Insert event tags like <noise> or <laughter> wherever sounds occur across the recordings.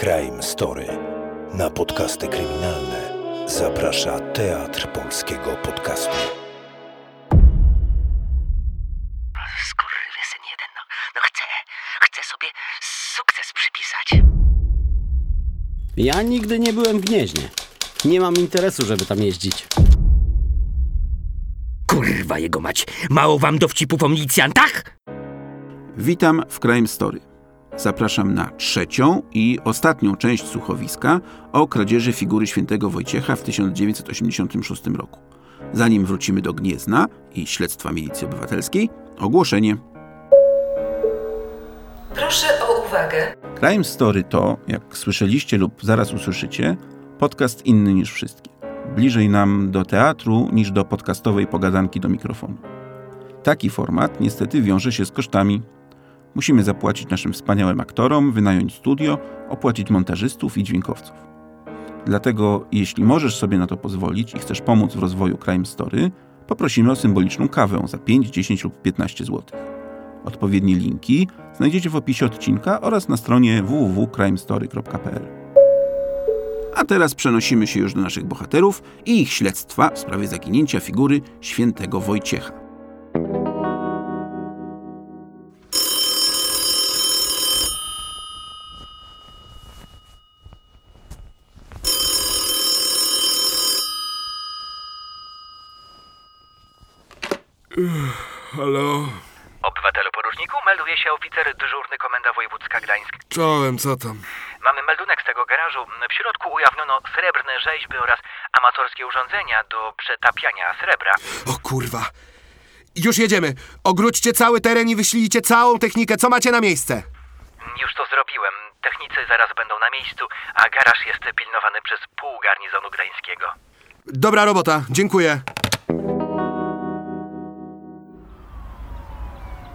Crime Story. Na podcasty kryminalne zaprasza Teatr Polskiego Podcastu. Skurwysyn jeden, no, no chcę, chcę sobie sukces przypisać. Ja nigdy nie byłem w Gnieźnie. Nie mam interesu, żeby tam jeździć. Kurwa jego mać, mało wam dowcipów o milicjantach? Witam w Crime Story. Zapraszam na trzecią i ostatnią część słuchowiska o kradzieży figury świętego Wojciecha w 1986 roku. Zanim wrócimy do Gniezna i śledztwa milicji obywatelskiej, ogłoszenie. Proszę o uwagę. Crime Story to, jak słyszeliście lub zaraz usłyszycie, podcast inny niż wszystkie. Bliżej nam do teatru niż do podcastowej pogadanki do mikrofonu. Taki format niestety wiąże się z kosztami. Musimy zapłacić naszym wspaniałym aktorom, wynająć studio, opłacić montażystów i dźwiękowców. Dlatego, jeśli możesz sobie na to pozwolić i chcesz pomóc w rozwoju Crime Story, poprosimy o symboliczną kawę za 5, 10 lub 15 zł. Odpowiednie linki znajdziecie w opisie odcinka oraz na stronie www.crimestory.pl. A teraz przenosimy się już do naszych bohaterów i ich śledztwa w sprawie zaginięcia figury świętego Wojciecha. Halo? Obywatelu poruczniku, melduje się oficer dyżurny Komenda Wojewódzka Gdańsk. Czołem, co tam? Mamy meldunek z tego garażu. W środku ujawniono srebrne rzeźby oraz amatorskie urządzenia do przetapiania srebra. O kurwa. Już jedziemy. Ogródźcie cały teren i wyślijcie całą technikę. Co macie na miejsce? Już to zrobiłem. Technicy zaraz będą na miejscu, a garaż jest pilnowany przez pół garnizonu gdańskiego. Dobra robota. Dziękuję.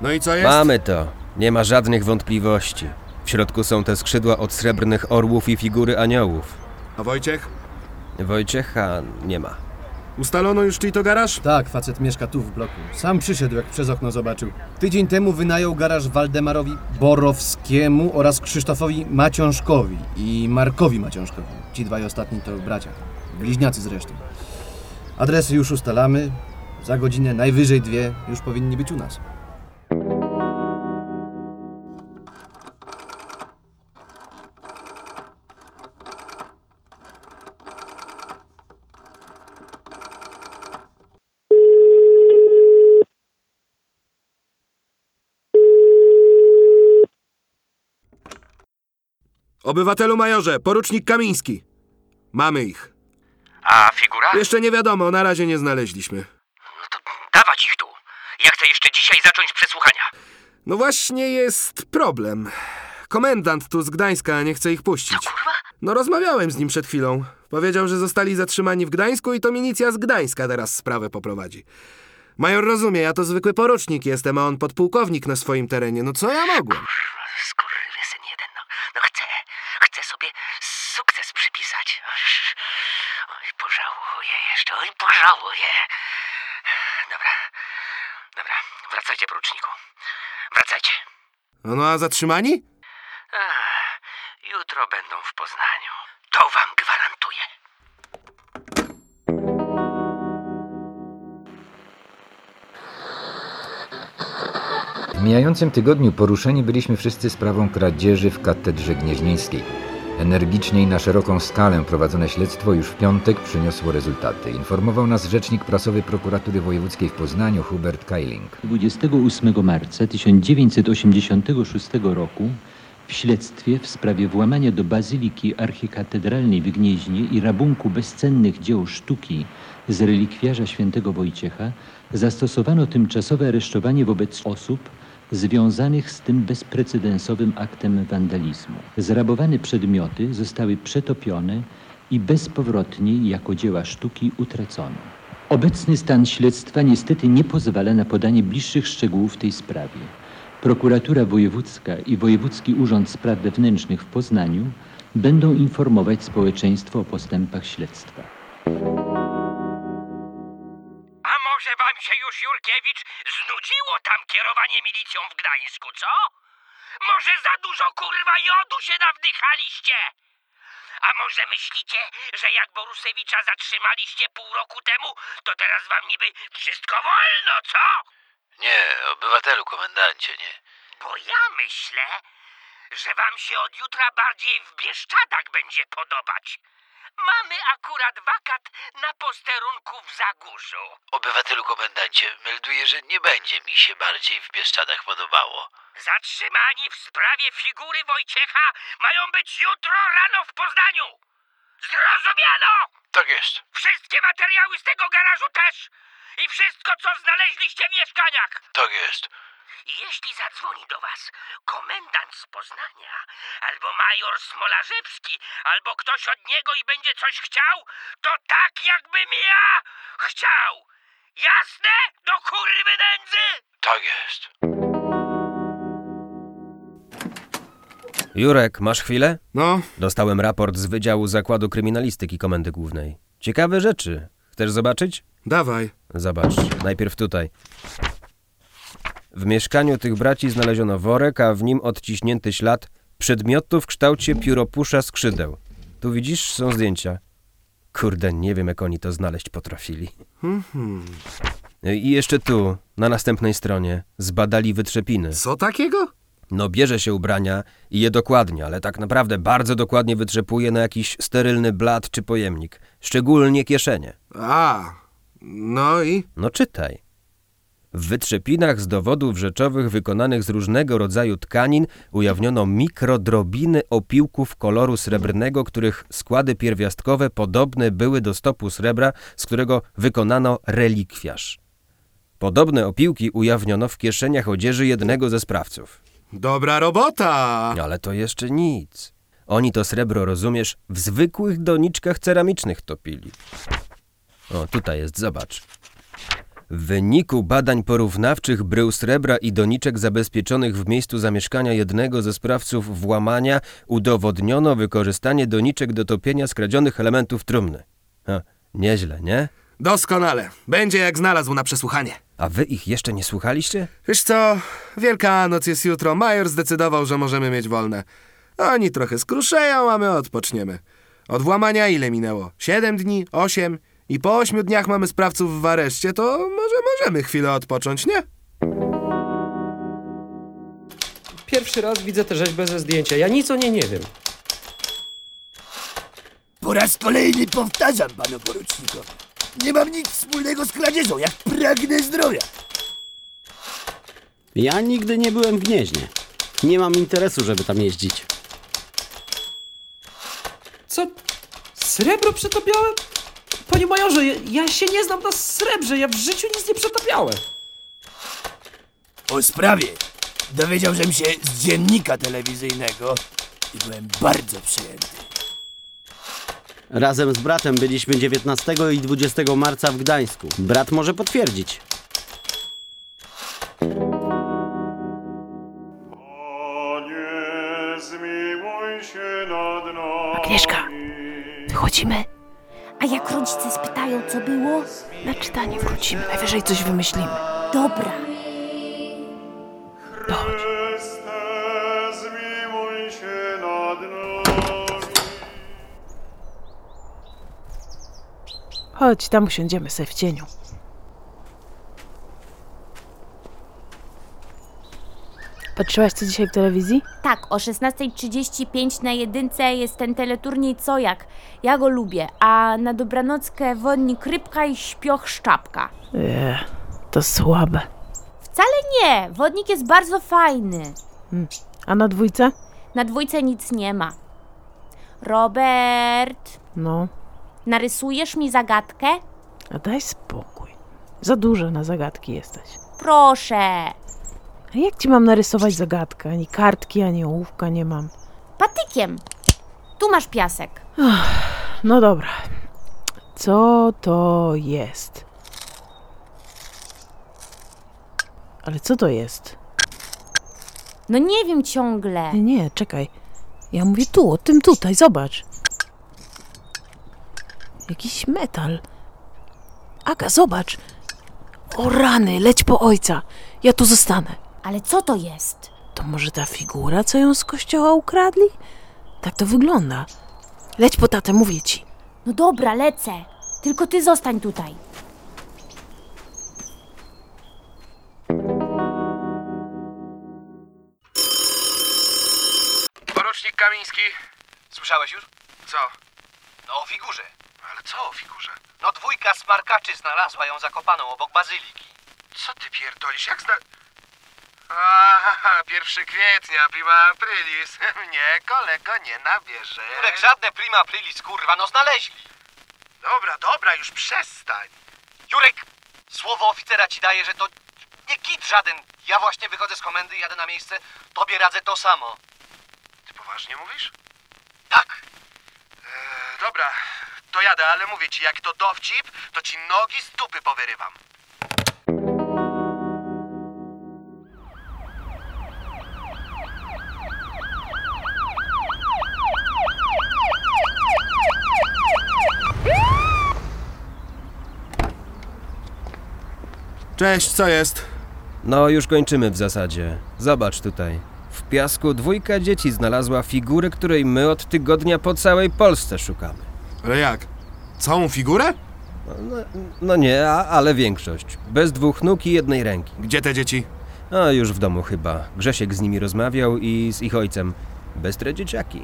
No i co jest? Mamy to. Nie ma żadnych wątpliwości. W środku są te skrzydła od srebrnych orłów i figury aniołów. A Wojciech? Wojciecha nie ma. Ustalono już czyj to garaż? Tak, facet mieszka tu w bloku. Sam przyszedł, jak przez okno zobaczył. Tydzień temu wynajął garaż Waldemarowi Borowskiemu oraz Krzysztofowi Maciążkowi i Markowi Maciążkowi. Ci dwaj ostatni to bracia. Bliźniacy zresztą. Adresy już ustalamy. Za godzinę, najwyżej dwie, już powinni być u nas. Obywatelu majorze, porucznik Kamiński. Mamy ich. A figura? Jeszcze nie wiadomo, na razie nie znaleźliśmy. No to dawać ich tu. Ja chcę jeszcze dzisiaj zacząć przesłuchania. No właśnie jest problem. Komendant tu z Gdańska nie chce ich puścić. Kurwa? No rozmawiałem z nim przed chwilą. Powiedział, że zostali zatrzymani w Gdańsku i to milicja z Gdańska teraz sprawę poprowadzi. Major rozumie, ja to zwykły porucznik jestem, a on podpułkownik na swoim terenie. No co ja mogłem? Skurwysyn jeden, no, no chcę, chcę sobie sukces przypisać. Oj, pożałuję pożałuję. Dobra, dobra, wracajcie, poruczniku. Wracajcie. No, no a zatrzymani? Ach, jutro będą w Poznaniu. To wam gwarantuję. W mijającym tygodniu poruszeni byliśmy wszyscy sprawą kradzieży w katedrze gnieźnieńskiej. Energicznie i na szeroką skalę prowadzone śledztwo już w piątek przyniosło rezultaty. Informował nas rzecznik prasowy prokuratury wojewódzkiej w Poznaniu Hubert Keiling. 28 marca 1986 roku w śledztwie w sprawie włamania do Bazyliki Archikatedralnej w Gnieźnie i rabunku bezcennych dzieł sztuki z relikwiarza świętego Wojciecha zastosowano tymczasowe aresztowanie wobec osób związanych z tym bezprecedensowym aktem wandalizmu. Zrabowane przedmioty zostały przetopione i bezpowrotnie jako dzieła sztuki utracono. Obecny stan śledztwa niestety nie pozwala na podanie bliższych szczegółów tej sprawie. Prokuratura Wojewódzka i Wojewódzki Urząd Spraw Wewnętrznych w Poznaniu będą informować społeczeństwo o postępach śledztwa. Może wam się już, Jurkiewicz, znudziło tam kierowanie milicją w Gdańsku, co? Może za dużo kurwa jodu się nawdychaliście? A może myślicie, że jak Borusewicza zatrzymaliście pół roku temu, to teraz wam niby wszystko wolno, co? Nie, obywatelu, komendancie, nie. Bo ja myślę, że wam się od jutra bardziej w Bieszczadach będzie podobać. Mamy akurat wakat na posterunku w Zagórzu. Obywatelu, komendancie, melduję, że nie będzie mi się bardziej w Bieszczadach podobało. Zatrzymani w sprawie figury Wojciecha mają być jutro rano w Poznaniu. Zrozumiano! Tak jest. Wszystkie materiały z tego garażu też! I wszystko, co znaleźliście w mieszkaniach! Tak jest. I jeśli zadzwoni do was komendant z Poznania, albo major Smolarzewski, albo ktoś od niego i będzie coś chciał, to tak jakbym ja chciał! Jasne? Do kurwy nędzy! Tak jest. Jurek, masz chwilę? No, Dostałem raport z Wydziału Zakładu Kryminalistyki Komendy Głównej. Ciekawe rzeczy. Chcesz zobaczyć? dawaj. Zobacz, najpierw tutaj. W mieszkaniu tych braci znaleziono worek, a w nim odciśnięty ślad przedmiotu w kształcie pióropusza skrzydeł. Tu widzisz, są zdjęcia. Kurde, nie wiem jak oni to znaleźć potrafili. Mhm. I jeszcze tu, na następnej stronie, zbadali wytrzepiny. Co takiego? No bierze się ubrania i je dokładnie, ale tak naprawdę bardzo dokładnie wytrzepuje na jakiś sterylny blat czy pojemnik. Szczególnie kieszenie. A, no i? No czytaj. W wytrzepinach z dowodów rzeczowych wykonanych z różnego rodzaju tkanin ujawniono mikrodrobiny opiłków koloru srebrnego, których składy pierwiastkowe podobne były do stopu srebra, z którego wykonano relikwiarz. Podobne opiłki ujawniono w kieszeniach odzieży jednego ze sprawców. Dobra robota! Ale to jeszcze nic. Oni to srebro, rozumiesz, w zwykłych doniczkach ceramicznych topili. O, tutaj jest, zobacz. W wyniku badań porównawczych brył srebra i doniczek zabezpieczonych w miejscu zamieszkania jednego ze sprawców włamania udowodniono wykorzystanie doniczek do topienia skradzionych elementów trumny. Ha, nieźle, nie? Doskonale. Będzie jak znalazł na przesłuchanie. A wy ich jeszcze nie słuchaliście? Wiesz co, Wielkanoc jest jutro. Major zdecydował, że możemy mieć wolne. Oni trochę skruszeją, a my odpoczniemy. Od włamania ile minęło? Siedem dni? Osiem? I po ośmiu dniach mamy sprawców w areszcie, to może możemy chwilę odpocząć, nie? Pierwszy raz widzę tę rzeźbę ze zdjęcia. Ja nic o niej nie wiem. Po raz kolejny powtarzam panu porucznikowi. Nie mam nic wspólnego z kradzieżą, jak pragnę zdrowia. Ja nigdy nie byłem w Gnieźnie. Nie mam interesu, żeby tam jeździć. Co? Srebro przetopiałem? Panie majorze, ja, ja się nie znam na srebrze. Ja w życiu nic nie przetopiałem. O sprawie dowiedziałbym się z dziennika telewizyjnego i byłem bardzo przyjęty. Razem z bratem byliśmy 19 i 20 marca w Gdańsku. Brat może potwierdzić. Najwyżej coś wymyślimy. Dobra. Chodź. Chodź, tam usiądziemy sobie w cieniu. Patrzyłaś co dzisiaj w telewizji? Tak, o 16.35 na jedynce jest ten teleturniej Cojak. Ja go lubię. A na dobranockę wodnik rybka i śpioch szczapka. Eee, to słabe. Wcale nie, wodnik jest bardzo fajny. Hmm. A na dwójce? Na dwójce nic nie ma. Robert, No, narysujesz mi zagadkę? a daj spokój. Za dużo na zagadki jesteś. Proszę. A jak ci mam narysować zagadkę? Ani kartki, ani ołówka nie mam. Patykiem. Tu masz piasek. No dobra. Co to jest? Ale co to jest? No nie wiem ciągle. Nie, nie, czekaj. Ja mówię tu, o tym tutaj, zobacz. Jakiś metal. Aga, zobacz. O rany, leć po ojca. Ja tu zostanę. Ale co to jest? To może ta figura, co ją z kościoła ukradli? Tak to wygląda. Leć po tatę, mówię ci. No dobra, lecę. Tylko ty zostań tutaj. Porucznik Kamiński. Słyszałeś już? Co? No o figurze. Ale co o figurze? No dwójka smarkaczy znalazła ją zakopaną obok bazyliki. Co ty pierdolisz? Jak zna... Aha, 1 kwietnia, prima aprilis. <laughs> Nie, kolego, nie nabierze. Jurek, żadne prima aprilis, kurwa, no znaleźli. Dobra, dobra, już przestań. Jurek, słowo oficera ci daje, że to nie kit żaden. Ja właśnie wychodzę z komendy, jadę na miejsce, tobie radzę to samo. Ty poważnie mówisz? Tak. E, dobra, to jadę, ale mówię ci, jak to dowcip, to ci nogi z dupy powyrywam. Cześć, co jest? No, już kończymy w zasadzie. Zobacz tutaj. W piasku dwójka dzieci znalazła figurę, której my od tygodnia po całej Polsce szukamy. Ale jak? Całą figurę? No, no nie, a, ale większość. Bez dwóch nóg i jednej ręki. Gdzie te dzieci? A już w domu chyba. Grzesiek z nimi rozmawiał i z ich ojcem. Bystre dzieciaki.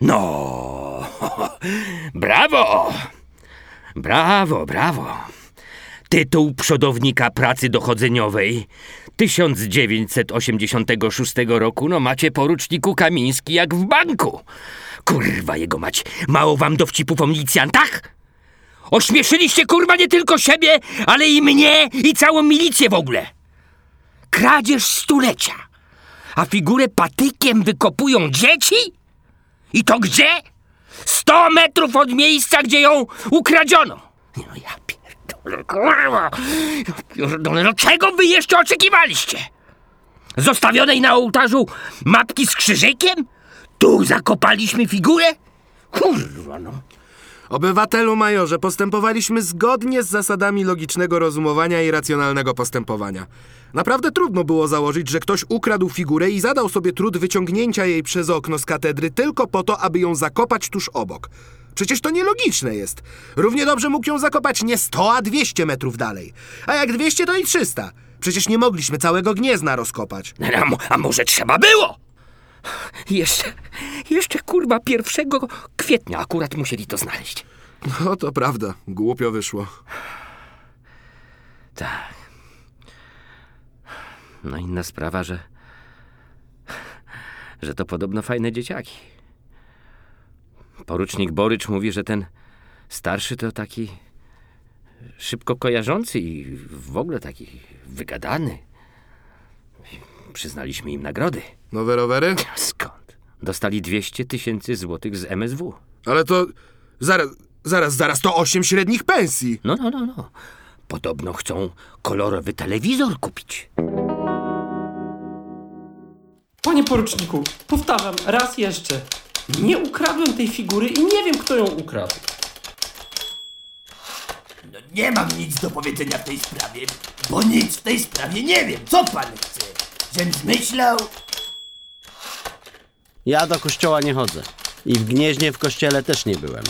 No, <laughs> brawo! Brawo, brawo. Tytuł przodownika pracy dochodzeniowej 1986 roku, no macie poruczniku Kamiński jak w banku. Kurwa jego mać, mało wam dowcipów o milicjantach? Ośmieszyliście kurwa nie tylko siebie, ale i mnie i całą milicję w ogóle. Kradzież stulecia. A figurę patykiem wykopują dzieci? I to gdzie? 100 metrów od miejsca, gdzie ją ukradziono. No ja pierdolę, kurwa. Ja pierdolę, no czego wy jeszcze oczekiwaliście? Zostawionej na ołtarzu mapki z krzyżykiem? Tu zakopaliśmy figurę? Kurwa, no. Obywatelu majorze, postępowaliśmy zgodnie z zasadami logicznego rozumowania i racjonalnego postępowania. Naprawdę trudno było założyć, że ktoś ukradł figurę i zadał sobie trud wyciągnięcia jej przez okno z katedry tylko po to, aby ją zakopać tuż obok. Przecież to nielogiczne jest. Równie dobrze mógł ją zakopać nie 100, a 200 metrów dalej. A jak 200, to i 300. Przecież nie mogliśmy całego gniezna rozkopać. A, mo- a może trzeba było? Jeszcze, jeszcze kurwa 1 kwietnia akurat musieli to znaleźć. No to prawda, głupio wyszło. Tak. No inna sprawa, że. że to podobno fajne dzieciaki. Porucznik Borycz mówi, że ten starszy to taki szybko kojarzący i w ogóle taki wygadany. Przyznaliśmy im nagrody. Nowe rowery? <laughs> Skąd? Dostali 200 tysięcy złotych z MSW. Ale to... Zaraz, zaraz, zaraz, to 8 średnich pensji. No, no, no, no. Podobno chcą kolorowy telewizor kupić. Panie poruczniku, powtarzam raz jeszcze. Nie ukradłem tej figury i nie wiem, kto ją ukradł. No nie mam nic do powiedzenia w tej sprawie, bo nic w tej sprawie nie wiem. Co pan chce? Żem zmyślał? Ja do kościoła nie chodzę. I w Gnieźnie w kościele też nie byłem.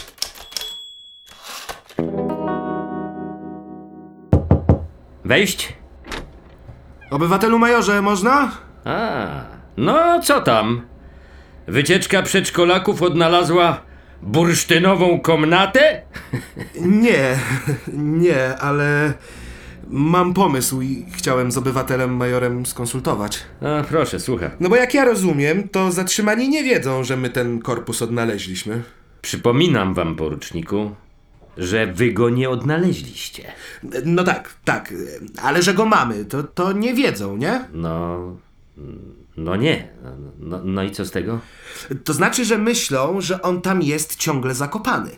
Wejść? Obywatelu majorze, można? A, no co tam? Wycieczka przedszkolaków odnalazła bursztynową komnatę? Nie, <laughs> nie, ale mam pomysł i chciałem z obywatelem majorem skonsultować. A, proszę, słucham. No bo jak ja rozumiem, to zatrzymani nie wiedzą, że my ten korpus odnaleźliśmy. Przypominam wam, poruczniku, że wy go nie odnaleźliście. No tak, tak, ale że go mamy, to, to nie wiedzą, nie? No. No nie. No, no i co z tego? To znaczy, że myślą, że on tam jest ciągle zakopany.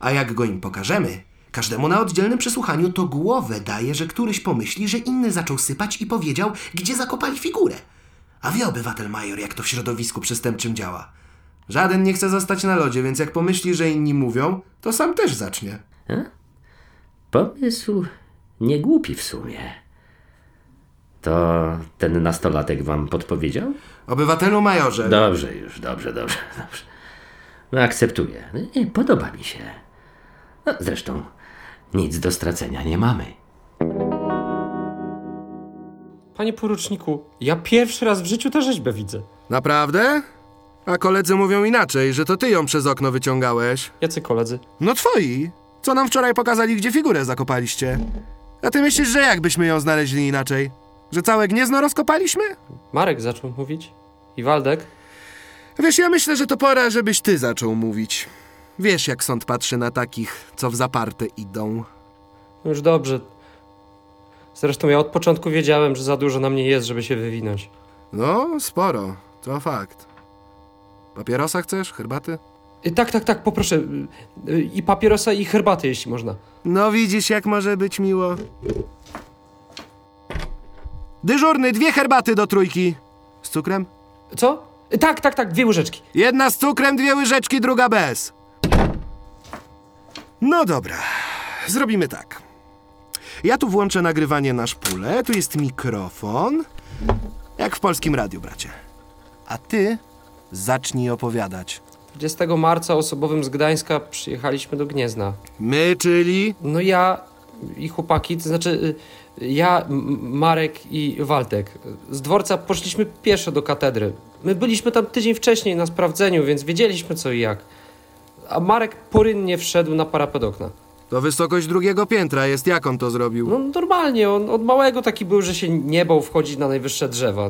A jak go im pokażemy, każdemu na oddzielnym przesłuchaniu to głowę daje, że któryś pomyśli, że inny zaczął sypać i powiedział, gdzie zakopali figurę. A wie obywatel major, jak to w środowisku przestępczym działa. Żaden nie chce zostać na lodzie, więc jak pomyśli, że inni mówią, to sam też zacznie. A? Pomysł nie głupi w sumie. To ten nastolatek wam podpowiedział? Obywatelu majorze. Dobrze już, dobrze, dobrze, dobrze. No akceptuję. Nie, podoba mi się. No, zresztą nic do stracenia nie mamy. Panie poruczniku, ja pierwszy raz w życiu tę rzeźbę widzę. Naprawdę? A koledzy mówią inaczej, że to ty ją przez okno wyciągałeś. Jacy koledzy? No twoi. Co nam wczoraj pokazali, gdzie figurę zakopaliście. A ty myślisz, że jakbyśmy ją znaleźli inaczej? Że całe gniezno rozkopaliśmy? Marek zaczął mówić. I Waldek? Wiesz, ja myślę, że to pora, żebyś ty zaczął mówić. Wiesz, jak sąd patrzy na takich, co w zaparte idą. No już dobrze. Zresztą ja od początku wiedziałem, że za dużo na mnie jest, żeby się wywinąć. No, sporo. To fakt. Papierosa chcesz? Herbaty? Y, Tak, tak, tak, poproszę. Y, y, I papierosa, i herbaty, jeśli można. No widzisz, jak może być miło. Dyżurny, dwie herbaty do trójki. Z cukrem? Co? Y, Tak, tak, tak, dwie łyżeczki. Jedna z cukrem, dwie łyżeczki, druga bez. No dobra, zrobimy tak. Ja tu włączę nagrywanie na szpulę, tu jest mikrofon. Jak w polskim radiu, bracie. A ty zacznij opowiadać. 20 marca osobowym z Gdańska przyjechaliśmy do Gniezna. My, czyli? No ja i chłopaki, to znaczy y, ja, M- Marek i Waldek. Z dworca poszliśmy pieszo do katedry. My byliśmy tam tydzień wcześniej na sprawdzeniu, więc wiedzieliśmy co i jak. A Marek porynnie wszedł na parapet okna. To wysokość drugiego piętra jest, jak on to zrobił? No normalnie, on od małego taki był, że się nie bał wchodzić na najwyższe drzewa.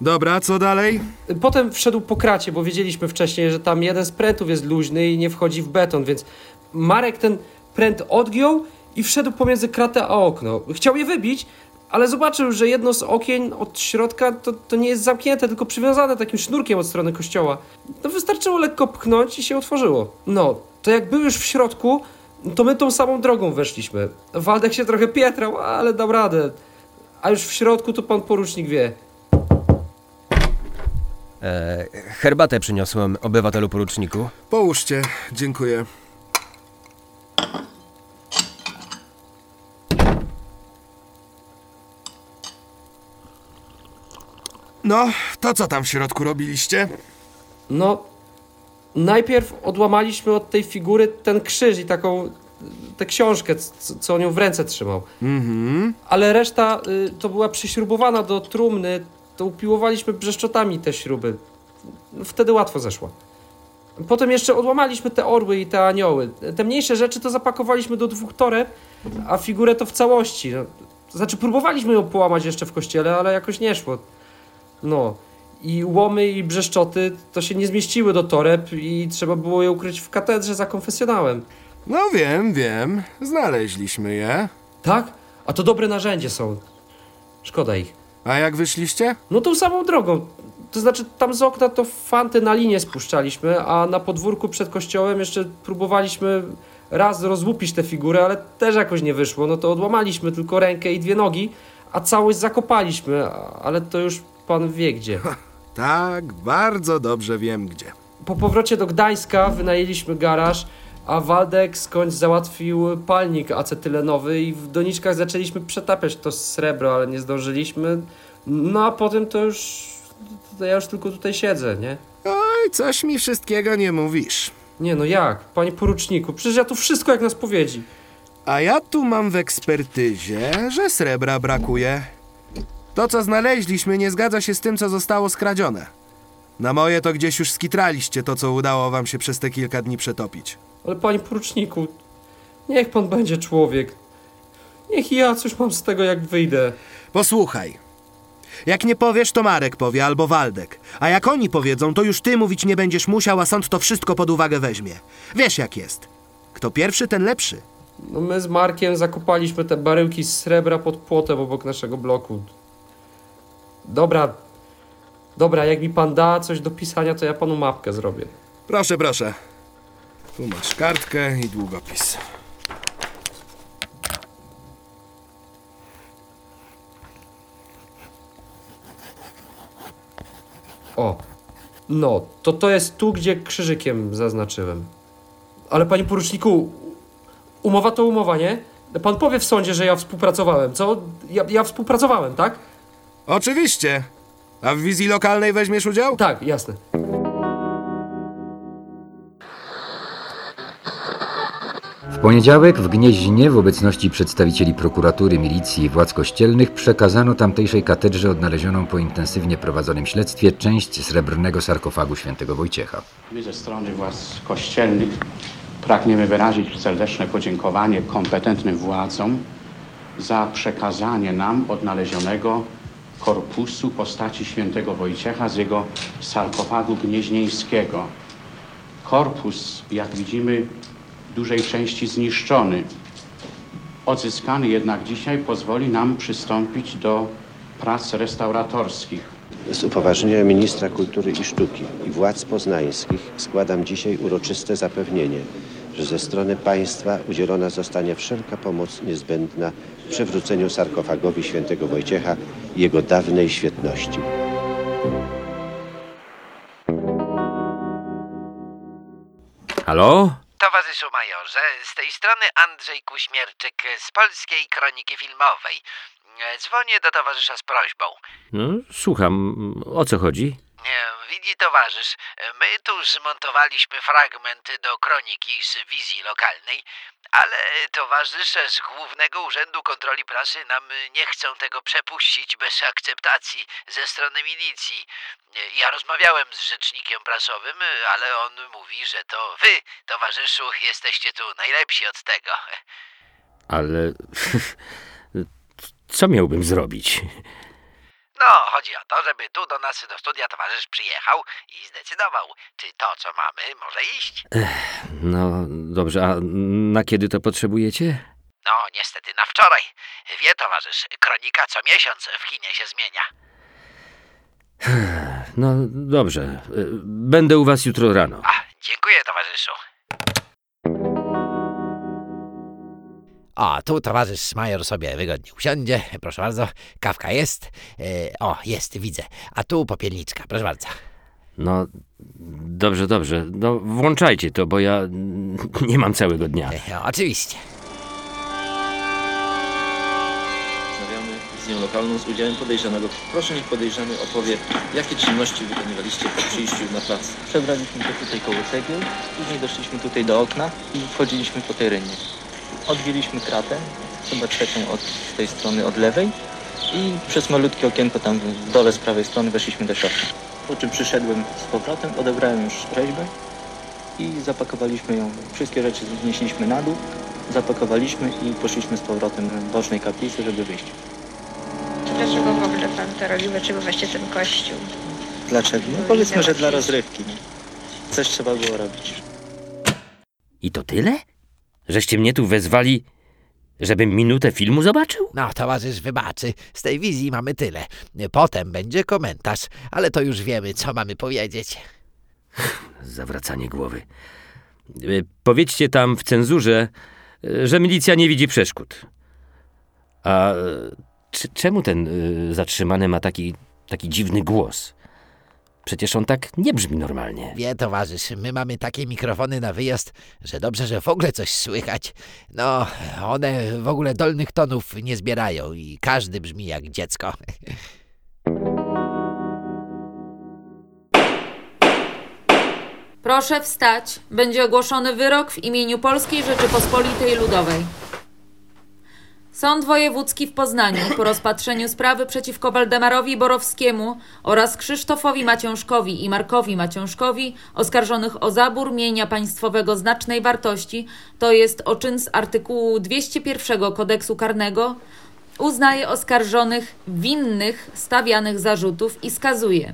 Dobra, co dalej? Potem wszedł po kracie, bo wiedzieliśmy wcześniej, że tam jeden z prętów jest luźny i nie wchodzi w beton, więc Marek ten pręt odgiął i wszedł pomiędzy kratę a okno. Chciał je wybić, ale zobaczył, że jedno z okien od środka to, to nie jest zamknięte, tylko przywiązane takim sznurkiem od strony kościoła. No wystarczyło lekko pchnąć i się otworzyło. No, to jak był już w środku, to my tą samą drogą weszliśmy. Waldek się trochę pietrał, ale dał radę. A już w środku to pan porucznik wie. E, herbatę przyniosłem obywatelu poruczniku. Połóżcie, dziękuję. No, to co tam w środku robiliście? No, najpierw odłamaliśmy od tej figury ten krzyż i taką tę książkę, co on ją w ręce trzymał. Mhm. Ale reszta y, to była przyśrubowana do trumny, to upiłowaliśmy brzeszczotami te śruby. Wtedy łatwo zeszła. Potem jeszcze odłamaliśmy te orły i te anioły. Te mniejsze rzeczy to zapakowaliśmy do dwóch toreb, a figurę to w całości. No, znaczy próbowaliśmy ją połamać jeszcze w kościele, ale jakoś nie szło. No. I łomy i brzeszczoty to się nie zmieściły do toreb i trzeba było je ukryć w katedrze za konfesjonałem. No wiem, wiem. Znaleźliśmy je. Tak? A to dobre narzędzie są. Szkoda ich. A jak wyszliście? No tą samą drogą. To znaczy tam z okna to fanty na linię spuszczaliśmy, a na podwórku przed kościołem jeszcze próbowaliśmy raz rozłupić tę figurę, ale też jakoś nie wyszło. No to odłamaliśmy tylko rękę i dwie nogi, a całość zakopaliśmy, ale to już pan wie gdzie. <laughs> Tak, bardzo dobrze wiem gdzie. Po powrocie do Gdańska wynajęliśmy garaż, a Waldek skądś załatwił palnik acetylenowy i w doniczkach zaczęliśmy przetapiać to srebro, ale nie zdążyliśmy. No a potem to już... To ja już tylko tutaj siedzę, nie? Oj, coś mi wszystkiego nie mówisz. Nie no jak? Panie poruczniku, przecież ja tu wszystko jak na spowiedzi. A ja tu mam w ekspertyzie, że srebra brakuje. To, co znaleźliśmy, nie zgadza się z tym, co zostało skradzione. Na moje to gdzieś już skitraliście to, co udało wam się przez te kilka dni przetopić. Ale panie poruczniku, niech pan będzie człowiek. Niech ja coś mam z tego jak wyjdę. Posłuchaj. Jak nie powiesz, to Marek powie albo Waldek. A jak oni powiedzą, to już ty mówić nie będziesz musiał, a sąd to wszystko pod uwagę weźmie. Wiesz jak jest. Kto pierwszy, ten lepszy. No my z Markiem zakopaliśmy te baryłki z srebra pod płotem obok naszego bloku. Dobra, dobra, jak mi pan da coś do pisania, to ja panu mapkę zrobię. Proszę, proszę. Tu masz kartkę i długopis. O, no, to to jest tu, gdzie krzyżykiem zaznaczyłem. Ale panie poruczniku, umowa to umowa, nie? Pan powie w sądzie, że ja współpracowałem, co? Ja, ja współpracowałem, tak? Oczywiście. A w wizji lokalnej weźmiesz udział? Tak, jasne. W poniedziałek w Gnieźnie w obecności przedstawicieli prokuratury, milicji i władz kościelnych przekazano tamtejszej katedrze odnalezioną po intensywnie prowadzonym śledztwie część srebrnego sarkofagu świętego Wojciecha. My ze strony władz kościelnych pragniemy wyrazić serdeczne podziękowanie kompetentnym władzom za przekazanie nam odnalezionego korpusu postaci świętego Wojciecha z jego sarkofagu gnieźnieńskiego. Korpus, jak widzimy, w dużej części zniszczony. Odzyskany jednak dzisiaj pozwoli nam przystąpić do prac restauratorskich. Z upoważnienia ministra kultury i sztuki i władz poznańskich składam dzisiaj uroczyste zapewnienie, że ze strony państwa udzielona zostanie wszelka pomoc niezbędna w przywróceniu sarkofagowi świętego Wojciecha jego dawnej świetności. Halo? Towarzyszu majorze, z tej strony Andrzej Kuśmierczyk z Polskiej Kroniki Filmowej. Dzwonię do towarzysza z prośbą. No, słucham. O co chodzi? E, Widzi towarzysz, my tu zmontowaliśmy fragment do kroniki z wizji lokalnej, ale towarzysze z Głównego Urzędu Kontroli Prasy nam nie chcą tego przepuścić bez akceptacji ze strony milicji. Ja rozmawiałem z rzecznikiem prasowym, ale on mówi, że to wy, towarzyszu, jesteście tu najlepsi od tego. Ale. <laughs> Co miałbym zrobić? No, chodzi o to, żeby tu do nas do studia towarzysz przyjechał i zdecydował, czy to, co mamy, może iść. No, dobrze, a na kiedy to potrzebujecie? No, niestety na wczoraj. Wie towarzysz, kronika co miesiąc w kinie się zmienia. No, dobrze. Y, Będę u was jutro rano. Dziękuję, towarzyszu. O, tu towarzysz major sobie wygodnie usiądzie. Proszę bardzo, kawka jest. E, o, jest, widzę. A tu popielniczka, proszę bardzo. No, dobrze, dobrze. No, włączajcie to, bo ja <laughs> nie mam całego dnia. E, oczywiście. Rozmawiamy z nią lokalną z udziałem podejrzanego. Proszę niech podejrzany opowie, jakie czynności wykonywaliście po przyjściu na plac. Przebraliśmy się tutaj koło cegieł, później doszliśmy tutaj do okna i wchodziliśmy po tej rynnie. Odgięliśmy kratę, chyba trzecią od tej strony, od lewej i przez malutkie okienko tam w dole z prawej strony weszliśmy do środka. Po czym przyszedłem z powrotem, odebrałem już rzeźbę i zapakowaliśmy ją. Wszystkie rzeczy znieśliśmy na dół, zapakowaliśmy i poszliśmy z powrotem do bocznej kaplicy, żeby wyjść. Dlaczego w ogóle pan to robi? Dlaczego właśnie ten kościół? Dlaczego? No powiedzmy, że dla rozrywki. Nie? Coś trzeba było robić. I to tyle? Żeście mnie tu wezwali, żebym minutę filmu zobaczył? No, towarzysz wybaczy, z tej wizji mamy tyle. Potem będzie komentarz, ale to już wiemy, co mamy powiedzieć. <laughs> Zawracanie głowy. Y, Powiedzcie tam w cenzurze, y, że milicja nie widzi przeszkód. A c- czemu ten y, zatrzymany ma taki, taki dziwny głos? Przecież on tak nie brzmi normalnie. Wie, towarzysz, my mamy takie mikrofony na wyjazd, że dobrze, że w ogóle coś słychać. No, one w ogóle dolnych tonów nie zbierają i każdy brzmi jak dziecko. Proszę wstać. Będzie ogłoszony wyrok w imieniu Polskiej Rzeczypospolitej Ludowej. Sąd Wojewódzki w Poznaniu po rozpatrzeniu sprawy przeciwko Waldemarowi Borowskiemu oraz Krzysztofowi Maciążkowi i Markowi Maciążkowi oskarżonych o zabór mienia państwowego znacznej wartości, to jest o czyn z artykułu 201 kodeksu karnego, uznaje oskarżonych winnych stawianych zarzutów i skazuje.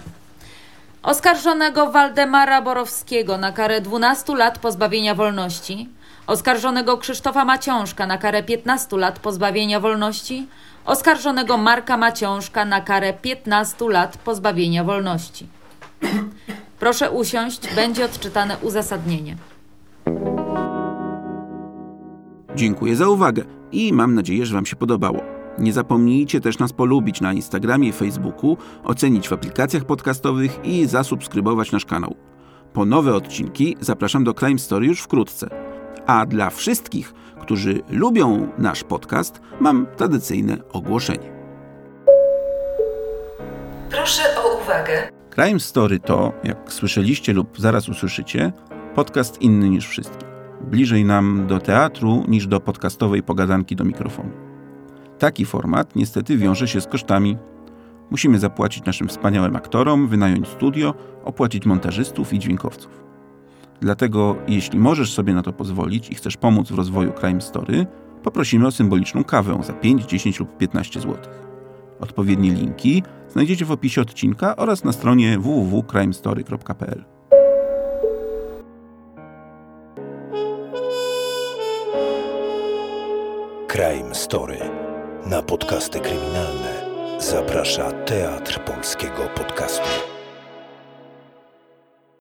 Oskarżonego Waldemara Borowskiego na karę 12 lat pozbawienia wolności, oskarżonego Krzysztofa Maciążka na karę 15 lat pozbawienia wolności, oskarżonego Marka Maciążka na karę 15 lat pozbawienia wolności. Proszę usiąść, będzie odczytane uzasadnienie. Dziękuję za uwagę i mam nadzieję, że Wam się podobało. Nie zapomnijcie też nas polubić na Instagramie i Facebooku, ocenić w aplikacjach podcastowych i zasubskrybować nasz kanał. Po nowe odcinki zapraszam do Crime Story już wkrótce. A dla wszystkich, którzy lubią nasz podcast, mam tradycyjne ogłoszenie. Uwagę! Crime Story to, jak słyszeliście lub zaraz usłyszycie, podcast inny niż wszystkie. Bliżej nam do teatru niż do podcastowej pogadanki do mikrofonu. Taki format niestety wiąże się z kosztami. Musimy zapłacić naszym wspaniałym aktorom, wynająć studio, opłacić montażystów i dźwiękowców. Dlatego, jeśli możesz sobie na to pozwolić i chcesz pomóc w rozwoju Crime Story, poprosimy o symboliczną kawę za 5, 10 lub 15 zł. Odpowiednie linki znajdziecie w opisie odcinka oraz na stronie www.crimestory.pl. Crime Story. Na podcasty kryminalne zaprasza Teatr Polskiego Podcastu.